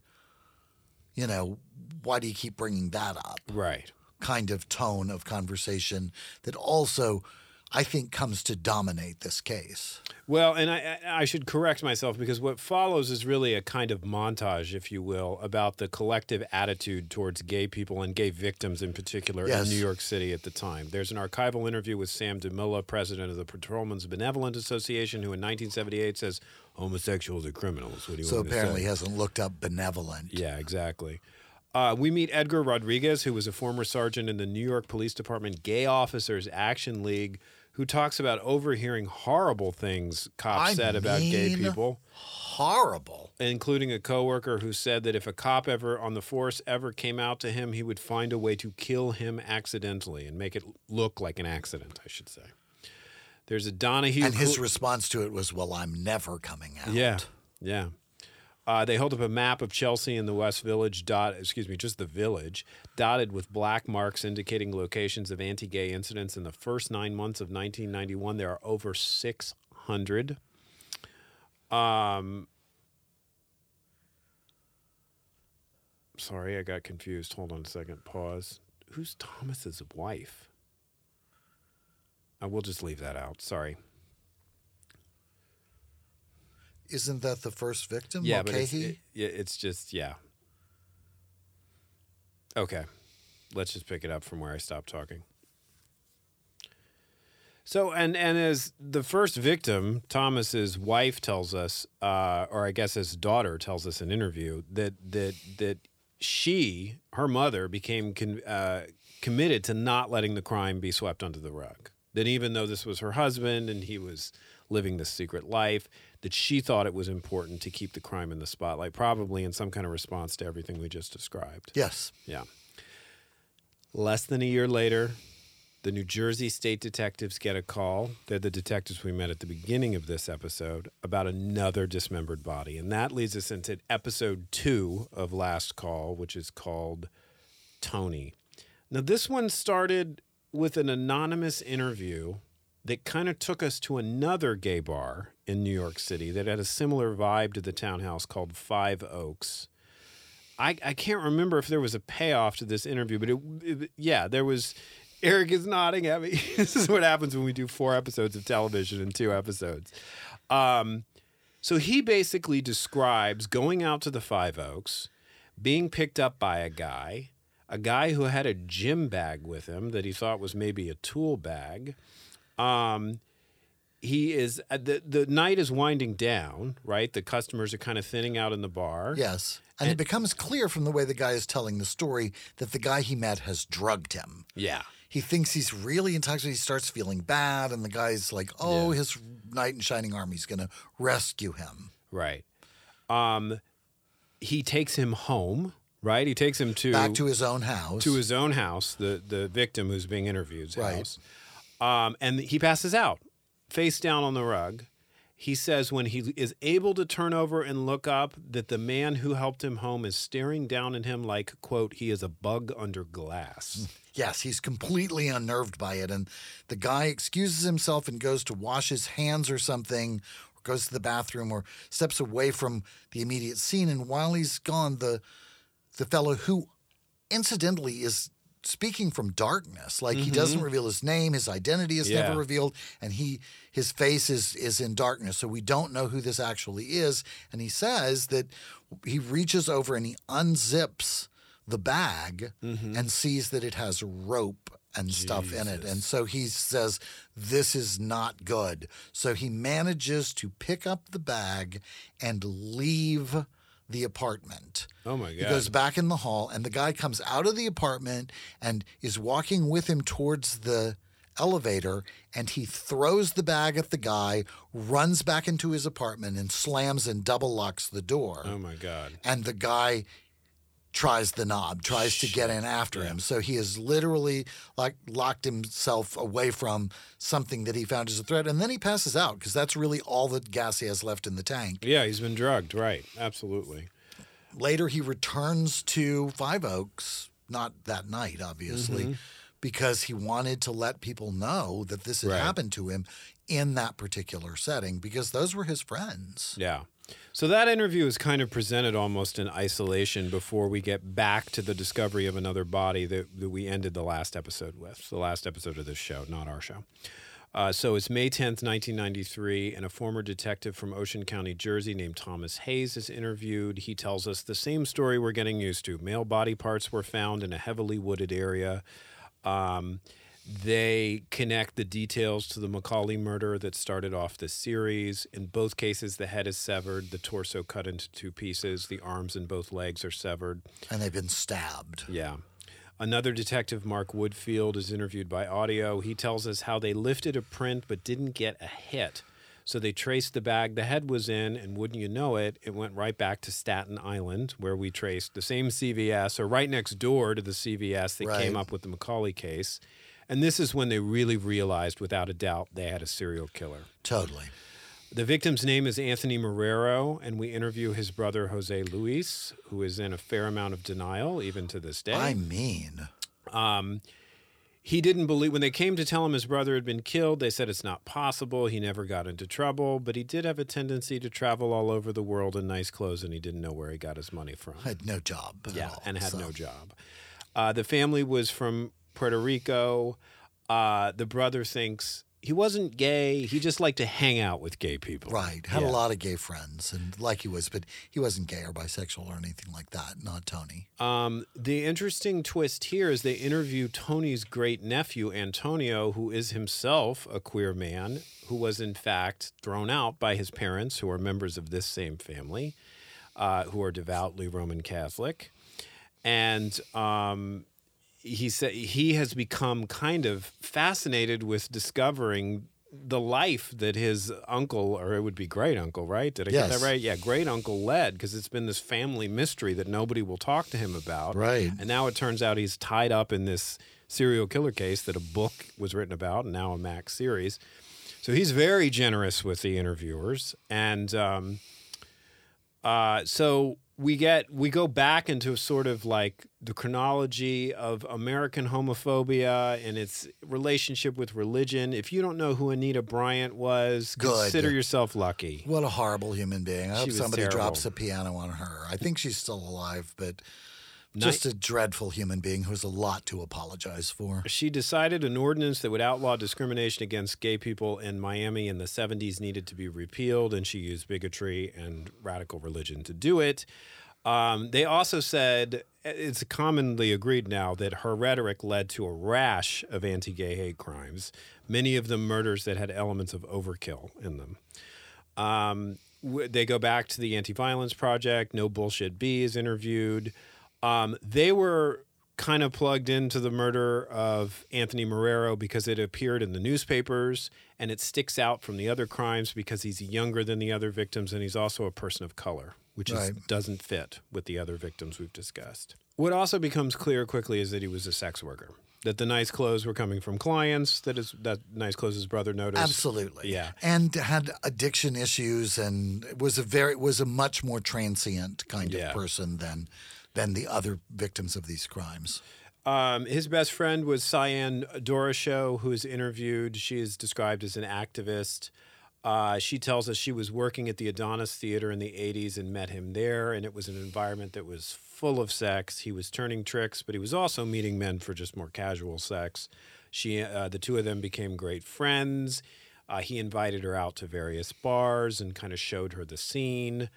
you know, why do you keep bringing that up? right. kind of tone of conversation that also I think comes to dominate this case. Well, and I, I should correct myself because what follows is really a kind of montage, if you will, about the collective attitude towards gay people and gay victims in particular Yes. in New York City at the time. There's an archival interview with Sam DeMilia, president of the Patrolmen's Benevolent Association, who in 1978 says homosexuals are criminals. What do you So want me to apparently he hasn't looked up benevolent. Yeah, exactly. Uh, we meet Edgar Rodriguez, who was a former sergeant in the New York Police Department Gay Officers Action League, who talks about overhearing horrible things cops I said about gay people, Horrible. including a coworker who said that if a cop ever on the force ever came out to him, he would find a way to kill him accidentally and make it look like an accident, I should say. There's a Donahue. And his response to it was, Well, I'm never coming out. yeah, yeah. Uh, they hold up a map of Chelsea and the West Village, dot, excuse me, just the village, dotted with black marks indicating locations of anti gay incidents. In the first nine months of 1991, there are over 600. Um, sorry, I got confused. Hold on a second. Pause. Who's Thomas's wife? I will just leave that out. Sorry. Isn't that the first victim? Yeah, but it's, it, it's just yeah. Okay, let's just pick it up from where I stopped talking. So, and and as the first victim, Thomas's wife tells us, uh, or I guess his daughter tells us in interview that that that she, her mother, became con- uh, committed to not letting the crime be swept under the rug. That even though this was her husband and he was living this secret life, that she thought it was important to keep the crime in the spotlight, probably in some kind of response to everything we just described. yes. Yeah. Less than a year later, the New Jersey state detectives get a call. They're the detectives we met at the beginning of this episode about another dismembered body. And that leads us into episode two of Last Call, which is called Tony. Now, this one started with an anonymous interview that kind of took us to another gay bar in New York City that had a similar vibe to the townhouse called Five Oaks. I, I can't remember if there was a payoff to this interview, but it, it- yeah, there was. Eric is nodding at me. this is what happens when we do four episodes of television in two episodes. Um, so he basically describes going out to the Five Oaks, being picked up by a guy, a guy who had a gym bag with him that he thought was maybe a tool bag. Um, he is uh, the the night is winding down, right? The customers are kind of thinning out in the bar. Yes. And, it becomes clear from the way the guy is telling the story that the guy he met has drugged him. Yeah. He thinks he's really intoxicated. He starts feeling bad, and the guy's like, oh, his knight in shining armor, he's going to rescue him. Right. Um, he takes him home, right? He takes him to Back to his own house. to his own house, the the victim who's being interviewed's Right. house. Um, and he passes out, face down on the rug. He says when he is able to turn over and look up, that the man who helped him home is staring down at him like, quote, he is a bug under glass. Yes, he's completely unnerved by it. And the guy excuses himself and goes to wash his hands or something, or goes to the bathroom or steps away from the immediate scene. And while he's gone, the the fellow who incidentally is speaking from darkness, like he doesn't mm-hmm. reveal his name, his identity is Yeah. never revealed, and he his face is is in darkness. So we don't know who this actually is. And he says that he reaches over and he unzips the bag mm-hmm. and sees that it has rope and stuff in it. And so he says, This is not good. So he manages to pick up the bag and leave the apartment. Oh my God. He goes back in the hall, and the guy comes out of the apartment and is walking with him towards the elevator. And he throws the bag at the guy, runs back into his apartment, and slams and double locks the door oh my God. and the guy tries the knob, tries to get in after him. So he has literally like locked himself away from something that he found as a threat, and then he passes out because that's really all the gas he has left in the tank. Yeah, he's been drugged. Right. Absolutely. Later, he returns to Five Oaks, not that night, obviously, mm-hmm. because he wanted to let people know that this had Right. happened to him in that particular setting because those were his friends. Yeah. So that interview is kind of presented almost in isolation before we get back to the discovery of another body that, that we ended the last episode with, the last episode of this show, not our show. Uh, so it's May 10th, 1993, and a former detective from Ocean County, Jersey, named Thomas Hayes is interviewed. He tells us the same story we're getting used to. Male body parts were found in a heavily wooded area. Um, they connect the details to the Mulcahy murder that started off the series. In both cases, the head is severed, the torso cut into two pieces, the arms and both legs are severed. And they've been stabbed. Yeah. Another detective, Mark Woodfield, is interviewed by audio. He tells us how they lifted a print but didn't get a hit. So they traced the bag the head was in, and wouldn't you know it, it went right back to Staten Island, where we traced the same CVS, or right next door to the CVS that came up with the Mulcahy case. And this is when they really realized, without a doubt, they had a serial killer. Totally. The victim's name is Anthony Marrero, and we interview his brother Jose Luis, who is in a fair amount of denial even to this day. I mean, he didn't believe when they came to tell him his brother had been killed they said it's not possible he never got into trouble but he did have a tendency to travel all over the world in nice clothes and he didn't know where he got his money from had no job. yeah all, and had so. no job uh, the family was from puerto rico uh, the brother thinks he wasn't gay he just liked to hang out with gay people Right. Had Yeah. a lot of gay friends and like he was, but he wasn't gay or bisexual or anything like that. Not Tony. Um, the interesting twist here is they interview Tony's great nephew, Antonio, who is himself a queer man, who was in fact thrown out by his parents, who are members of this same family, uh, who are devoutly Roman Catholic. And um, he said he has become kind of fascinated with discovering the life that his uncle, or it would be great uncle, right? Did I get that right? Yeah, great uncle led because it's been this family mystery that nobody will talk to him about. Right. And now it turns out he's tied up in this serial killer case that a book was written about and now a Max series. So he's very generous with the interviewers. And um, uh, so we get we go back into sort of like the chronology of American homophobia and its relationship with religion. If you don't know who Anita Bryant was, Good. consider yourself lucky. What a horrible human being. I She hope somebody drops a piano on her. I think she's still alive, but just a dreadful human being who has a lot to apologize for. She decided an ordinance that would outlaw discrimination against gay people in Miami in the 70s needed to be repealed, and she used bigotry and radical religion to do it. Um, they also said it's commonly agreed now that her rhetoric led to a rash of anti gay hate crimes, many of them murders that had elements of overkill in them. Um, they go back to the Anti Violence Project. No Bullshit Bea is interviewed. Um, they were kind of plugged into the murder of Anthony Marrero because it appeared in the newspapers and it sticks out from the other crimes because he's younger than the other victims and he's also a person of color, which is, doesn't fit with the other victims we've discussed. What also becomes clear quickly is that he was a sex worker. That the nice clothes were coming from clients. That is that nice clothes his brother noticed. Absolutely. Yeah. And had addiction issues and was a very was a much more transient kind Yeah. of person than than the other victims of these crimes. Um, his best friend was Ceyenne Doroshow, who is interviewed. She is described as an activist. Uh, she tells us she was working at the Adonis Theater in the 80s and met him there, and it was an environment that was full of sex. He was turning tricks, but he was also meeting men for just more casual sex. She, uh, the two of them became great friends. Uh, he invited her out to various bars and kind of showed her the scene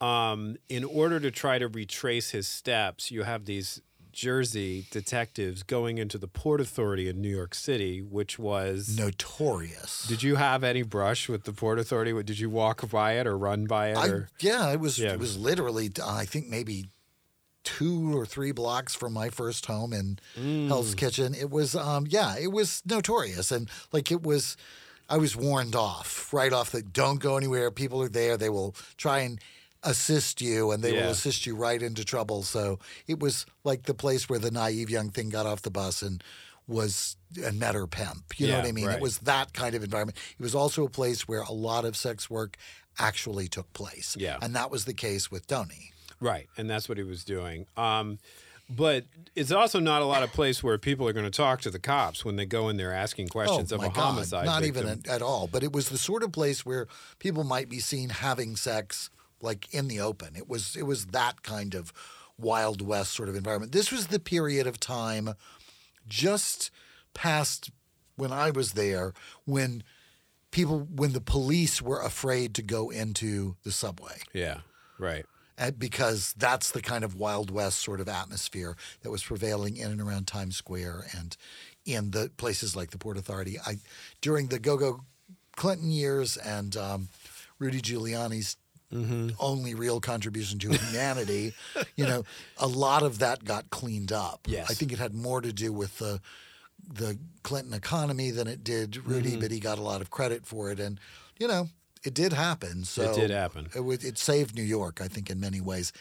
um, in order to try to retrace his steps, you have these Jersey detectives going into the Port Authority in New York City, which was. Notorious. Did you have any brush with the Port Authority? Did you walk by it or run by it? I, Or yeah, it was Yeah. it was literally uh, I think maybe two or three blocks from my first home in Hell's Mm. Kitchen. It was um yeah, it was notorious and like it was I was warned off right off that don't go anywhere. People are there. They will try and assist you and they Yeah. will assist you right into trouble. So it was like the place where the naive young thing got off the bus and was and met her pimp. You know what I mean? right. It was that kind of environment. It was also a place where a lot of sex work actually took place. Yeah. And that was the case with Tony. Right, and that's what he was doing. Um, but it's also not a lot of place where people are going to talk to the cops when they go in there asking questions of oh my a God. homicide. Not victim. even at all. But it was the sort of place where people might be seen having sex like in the open. It was it was that kind of Wild West sort of environment. This was the period of time just past when I was there when people when the police were afraid to go into the subway. Yeah, right. and because that's the kind of Wild West sort of atmosphere that was prevailing in and around Times Square and in the places like the Port Authority. I during the Go-Go Clinton years and um, Rudy Giuliani's only real contribution to humanity, you know, a lot of that got cleaned up. Yes. I think it had more to do with the the Clinton economy than it did Rudy, Mm-hmm. but he got a lot of credit for it, and you know, it did happen. So it did happen. It, it saved New York, I think, in many ways,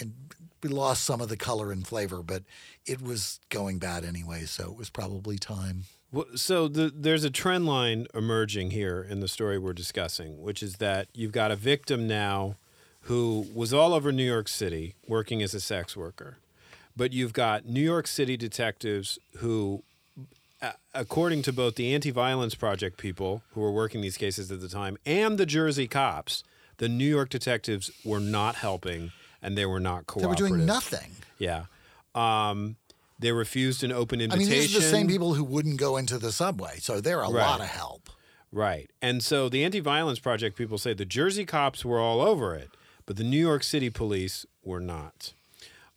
and we lost some of the color and flavor, but it was going bad anyway. So it was probably time. Well, so the, there's a trend line emerging here in the story we're discussing, which is that you've got a victim now who was all over New York City working as a sex worker, but you've got New York City detectives who, according to both the Anti-Violence Project people who were working these cases at the time and the Jersey cops, the New York detectives were not helping and they were not cooperating. They were doing nothing. Yeah. Um, they refused an open invitation. I mean, these are the same people who wouldn't go into the subway, so they're a Right. lot of help. Right. And so the Anti Violence Project people say the Jersey cops were all over it, but the New York City police were not.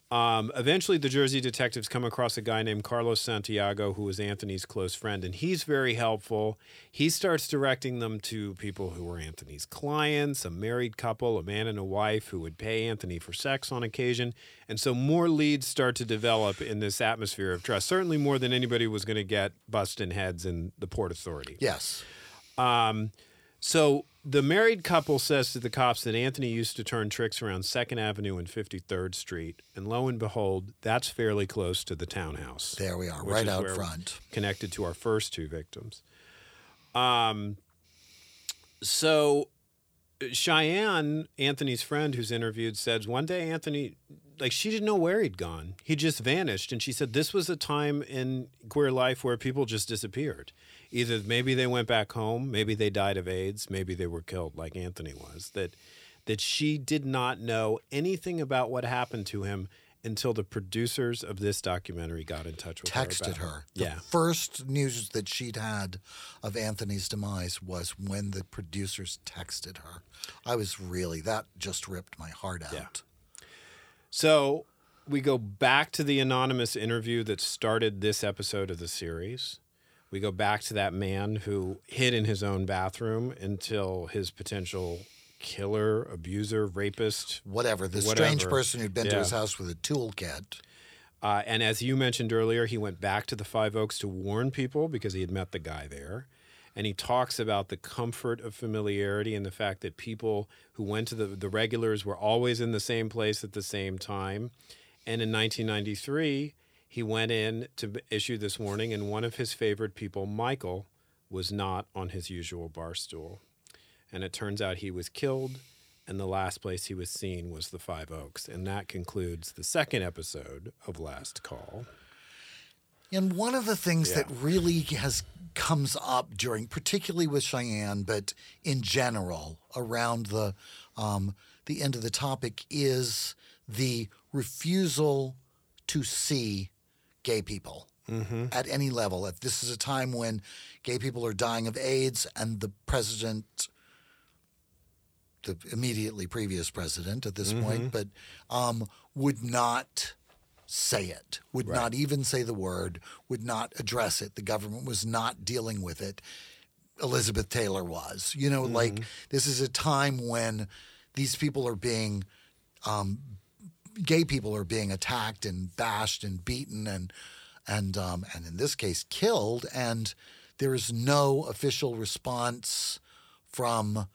Um, eventually, the Jersey detectives come across a guy named Carlos Santiago, who was Anthony's close friend, and he's very helpful. He starts directing them to people who were Anthony's clients, a married couple, a man and a wife who would pay Anthony for sex on occasion. And so more leads start to develop in this atmosphere of trust, certainly more than anybody was going to get busting heads in the Port Authority. Yes. Um, so the married couple says to the cops that Anthony used to turn tricks around Second Avenue and 53rd Street, and lo and behold, that's fairly close to the townhouse. There we are, right out front. connected to our first two victims. Um, so Ceyenne, Anthony's friend who's interviewed, says one day Anthony, like she didn't know where he'd gone. He just vanished, and she said this was a time in queer life where people just disappeared. Either maybe they went back home, maybe they died of AIDS, maybe they were killed, like Anthony was. That that she did not know anything about what happened to him until the producers of this documentary got in touch with her. Texted her. The Yeah. first news that she'd had of Anthony's demise was when the producers texted her. I was really, that just ripped my heart out. Yeah. So we go back to the anonymous interview that started this episode of the series. We go back to that man who hid in his own bathroom until his potential killer, abuser, rapist. Whatever. The strange person who'd been to his house with a toolkit. Uh, and as you mentioned earlier, he went back to the Five Oaks to warn people because he had met the guy there. And he talks about the comfort of familiarity and the fact that people who went to the, the regulars were always in the same place at the same time. And in 1993, he went in to issue this warning, and one of his favorite people, Michael, was not on his usual bar stool. And it turns out he was killed, and the last place he was seen was the Five Oaks. And that concludes the second episode of Last Call. And one of the things Yeah. that really has comes up during, particularly with Ceyenne, but in general around the um, the end of the topic, is the refusal to see gay people at any level. If this is a time when gay people are dying of AIDS, and the president, the immediately previous president at this point, but um, would not say it, would not even say the word, would not address it. The government was not dealing with it. Elizabeth Taylor was. You know, like this is a time when these people are being, um, gay people are being attacked and bashed and beaten and and um, and in this case killed, and there is no official response from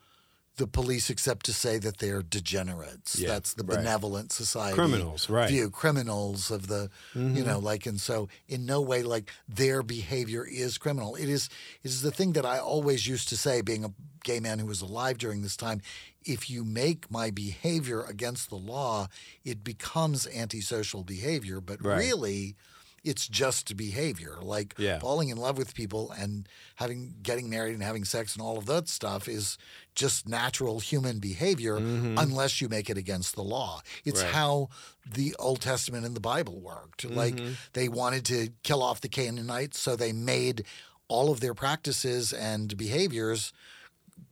the police except to say that they're degenerates. Yeah, That's the right. benevolent society Criminals, right. view criminals of the you mm-hmm. know like and so in no way like their behavior is criminal it is it is the thing that i always used to say being a gay man who was alive during this time if you make my behavior against the law it becomes antisocial behavior but Right. really it's just behavior like Yeah. falling in love with people and having getting married and having sex and all of that stuff is just natural human behavior unless you make it against the law it's Mm-hmm. Right. how the Old Testament and the Bible worked. Like Mm-hmm. they wanted to kill off the Canaanites, so they made all of their practices and behaviors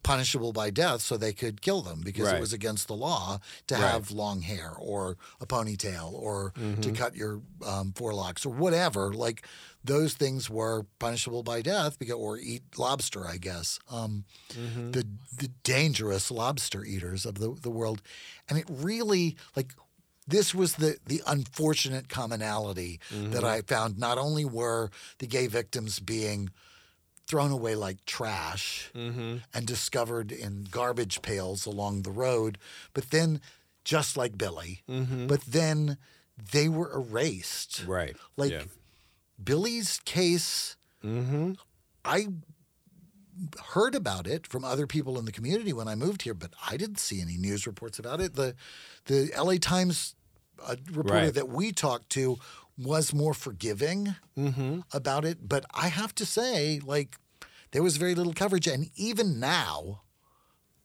punishable by death so they could kill them because Right. it was against the law to Right. have long hair or a ponytail or Mm-hmm. to cut your um, forelocks or whatever. Like those things were punishable by death because, or eat lobster, I guess. Um, Mm-hmm. the the dangerous lobster eaters of the, the world. And it really like this was the the unfortunate commonality that I found. Not only were the gay victims being thrown away like trash mm-hmm. and discovered in garbage pails along the road, but then just like Billy, mm-hmm. but then they were erased. Right. Like yeah. Billy's case mm-hmm. I heard about it from other people in the community when I moved here, but I didn't see any news reports about it. The the LA Times uh, reporter Right. that we talked to was more forgiving Mm-hmm. about it, but I have to say, like, there was very little coverage, and even now,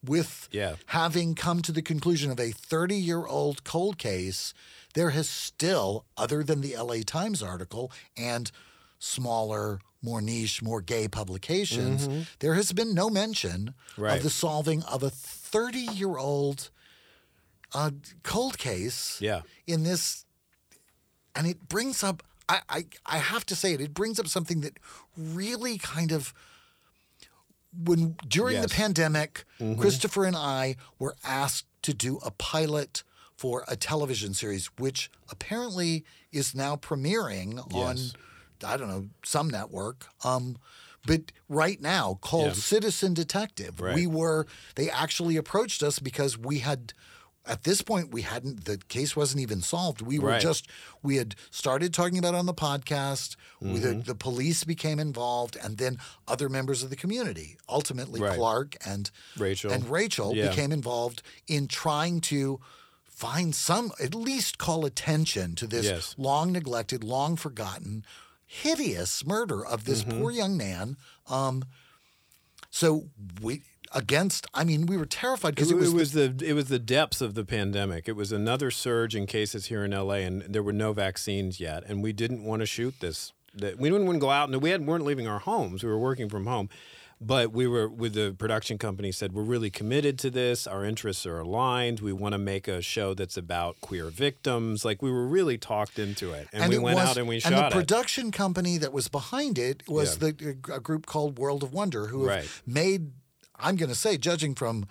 with Yeah. having come to the conclusion of a 30 year old cold case, there has still, other than the LA Times article and smaller, more niche, more gay publications, there has been no mention Mm-hmm. Right. of the solving of a 30 year old uh, cold case Yeah. in this. And it brings up, I, I, I have to say it, it brings up something that really kind of when during the Yes. pandemic, Christopher and I were asked to do a pilot for a television series, which apparently is now premiering on I don't know, some network. Um, but right now, called Yeah. Citizen Detective, Right. we were. They actually approached us because we had. At this point, we hadn't. The case wasn't even solved. We were Right. just. We had started talking about it on the podcast. Mm-hmm. the, the police became involved, and then other members of the community. Ultimately, Right. Clark and Rachel. and Rachel Yeah. became involved in trying to find some, at least call attention to this Yes. long neglected, long forgotten, hideous murder of this Mm-hmm. poor young man. Um, so we against. I mean, we were terrified because It, it was, the- the it was the depths of the pandemic. It was another surge in cases here in LA, and there were no vaccines yet, and we didn't want to shoot this. That we didn't want to go out, and we had, weren't leaving our homes. We were working from home, but we were with the production company. Said we're really committed to this. Our interests are aligned. We want to make a show that's about queer victims. Like we were really talked into it, and, we it went was- out and we and shot the it. production company that was behind it was Yeah. the a group called World of Wonder, who have Right. made. I'm going to say, judging from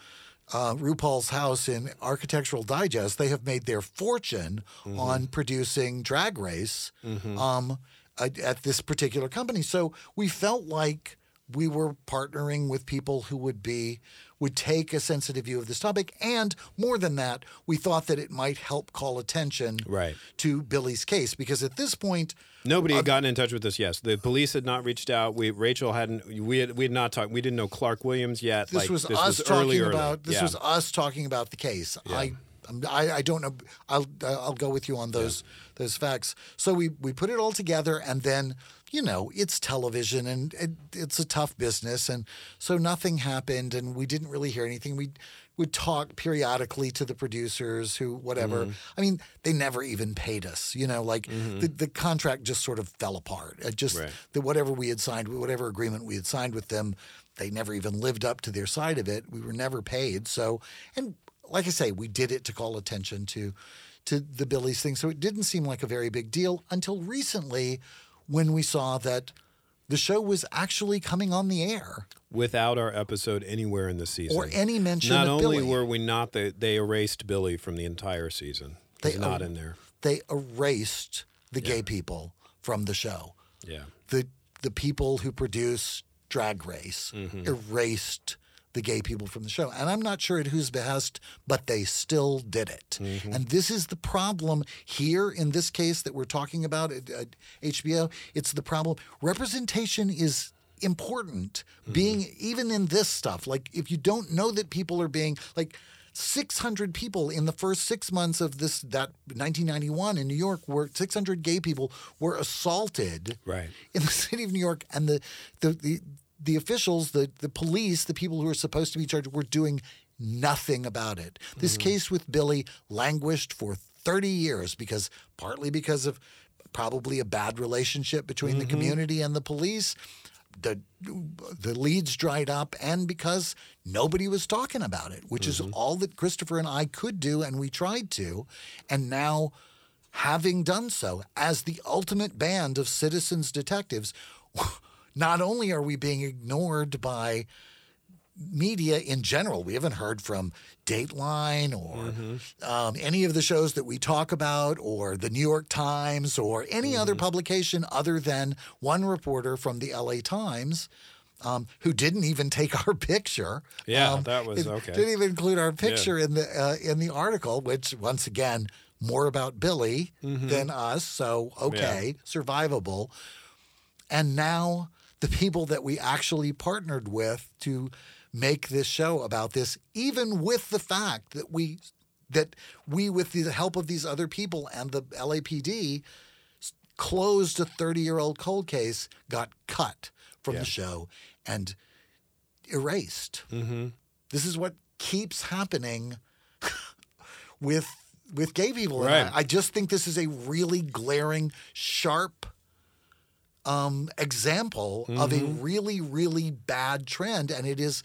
uh, RuPaul's house in Architectural Digest, they have made their fortune Mm-hmm. on producing Drag Race um, at, at this particular company. So we felt like we were partnering with people who would be would take a sensitive view of this topic, and more than that, we thought that it might help call attention Right. to Billy's case because at this point, Nobody had uh, gotten in touch with us. Yes, the police had not reached out. We Rachel hadn't. We had we had not talked. We didn't know Clark Williams yet. this Like, was this us was talking early, early. about this Yeah. was us talking about the case. I, I'm- I I don't know. I'll I'll go with you on those those facts. So we we put it all together, and then you know it's television, and it, it's a tough business, and so nothing happened, and we didn't really hear anything. We would talk periodically to the producers who whatever. Mm-hmm. I mean, they never even paid us. You know, like the the contract just sort of fell apart. It just Right. that whatever we had signed, whatever agreement we had signed with them, they never even lived up to their side of it. We were never paid. So, and like I say, we did it to call attention to to the Billy's thing. So it didn't seem like a very big deal until recently when we saw that the show was actually coming on the air. without our episode anywhere in the season Or any mention Not of only Billy. were we not, they, they erased Billy from the entire season. They He's not er- in there. They erased the gay people from the show. Yeah. the the people who produce Drag Race Mm-hmm. erased the gay people from the show. And I'm not sure at whose behest, but they still did it. Mm-hmm. And this is the problem here in this case that we're talking about at, at HBO. It's the problem. Representation is important Mm-hmm. being even in this stuff like if you don't know that people are being like 600 people in the first six months of this that 1991 in New York were 600 gay people were assaulted Right. in the city of New York, and the the the, the officials, the the police, the people who are supposed to be charged, were doing nothing about it. This mm-hmm. case with Billy languished for 30 years because partly because of probably a bad relationship between the mm-hmm. community and the police. The the leads dried up, and because nobody was talking about it, which is mm-hmm. all that Christopher and I could do, and we tried to, and now having done so as the ultimate band of citizens detectives, not only are we being ignored by media in general, we haven't heard from Dateline or um, any of the shows that we talk about, or the New York Times, or any other publication other than one reporter from the LA Times. Um, who didn't even take our picture? Yeah, Um, that was okay. Didn't even include our picture in the uh, in the article, which once again more about Billy Mm-hmm. than us. So okay, survivable. And now the people that we actually partnered with to make this show about this, even with the fact that we that we, with the help of these other people and the LAPD, closed a 30 year old cold case, got cut from Yeah. the show, and erased. Mm-hmm. This is what keeps happening with with gay people. Right. I, I just think this is a really glaring, sharp um, example of a Mm-hmm. really, really bad trend, and it is.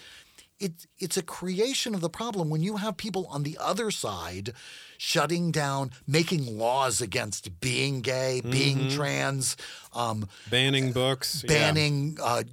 It, it's a creation of the problem when you have people on the other side shutting down, making laws against being gay, being trans, um, Banning books. yeah. banning uh,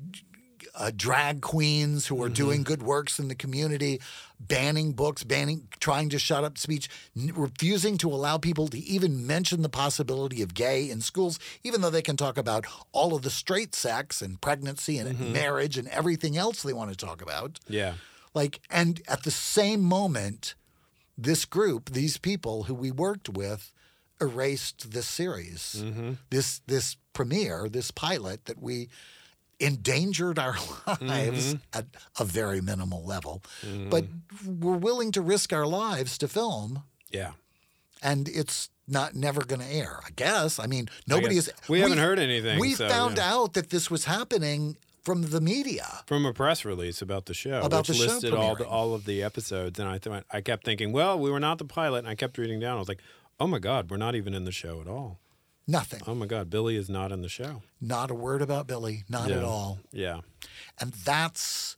uh, drag queens who are doing good works in the community, banning books, banning, trying to shut up speech, n- refusing to allow people to even mention the possibility of gay in schools, even though they can talk about all of the straight sex and pregnancy and mm-hmm. marriage and everything else they want to talk about. Yeah. Like, and at the same moment, this group, these people who we worked with, erased this series, mm-hmm. this this premiere, this pilot that we endangered our lives mm-hmm. at a very minimal level, mm-hmm. but we're willing to risk our lives to film, Yeah. and it's not never going to air. I guess. I mean, nobody guess. is. We haven't heard anything, We so, found yeah. out that this was happening from the media. From a press release about the show, About which the show listed all the, all of the episodes, and I thought I kept thinking, well, we were not the pilot, and I kept reading down. I was like, oh my god, we're not even in the show at all. Nothing. Oh my god, Billy is not in the show. Not a word about Billy. Not at all. Yeah. And that's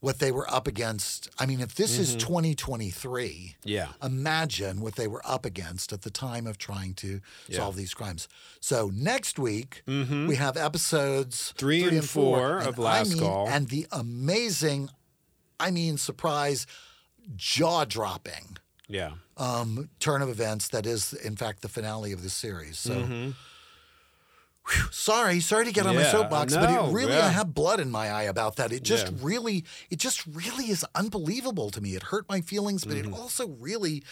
what they were up against. I mean, if this Mm-hmm. is 2023, Yeah. imagine what they were up against at the time of trying to Yeah. Mm-hmm. solve these crimes. So next week, we have episodes Three and four of and Last I mean, Call. And the amazing, I mean, surprise, jaw dropping Yeah. um, turn of events that is, in fact, the finale of the series. So. whew, Sorry, sorry to get on my Mm-hmm. Yeah, soapbox, but it really yeah. I have blood in my eye about that. It just Yeah. really, it just really is unbelievable to me. It hurt my feelings, but it also really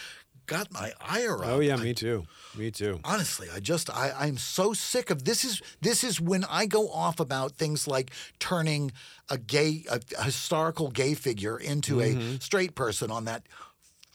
got my ire up. Mm-hmm. Oh yeah, I- me too. Me too. honestly i just I, i'm so sick of this is this is when i go off about things like turning a gay a, a historical gay figure into Mm-hmm. a straight person on that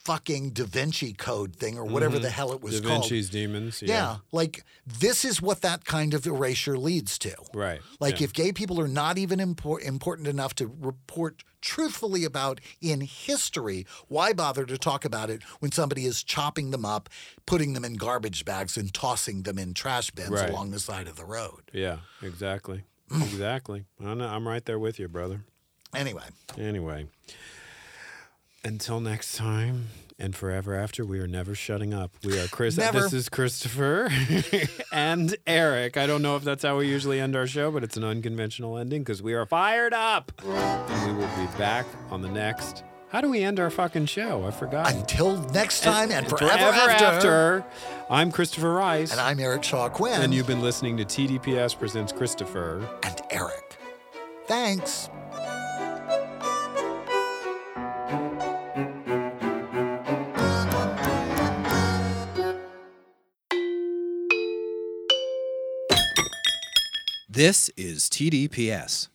fucking da vinci code thing or whatever the hell it was Mm-hmm. Da called Vinci's Demons. yeah. Yeah. like this is what that kind of erasure leads to Right. like yeah. if gay people are not even impor- important enough to report truthfully about in history, why bother to talk about it when somebody is chopping them up, putting them in garbage bags, and tossing them in trash bins Right. along the side of the road? Yeah. Exactly. exactly. I'm right there with you, brother. Anyway, Anyway, until next time and forever after, we are never shutting up. We are Chris. Never. This is Christopher and Eric. I don't know if that's how we usually end our show, but it's an unconventional ending because we are fired up. And we will be back on the next. How do we end our fucking show? I forgot. until next time and, forever, after, after. I'm Christopher Rice. And I'm Eric Shaw Quinn. and you've been listening to TDPS Presents Christopher. and Eric. Thanks. This is TDPS.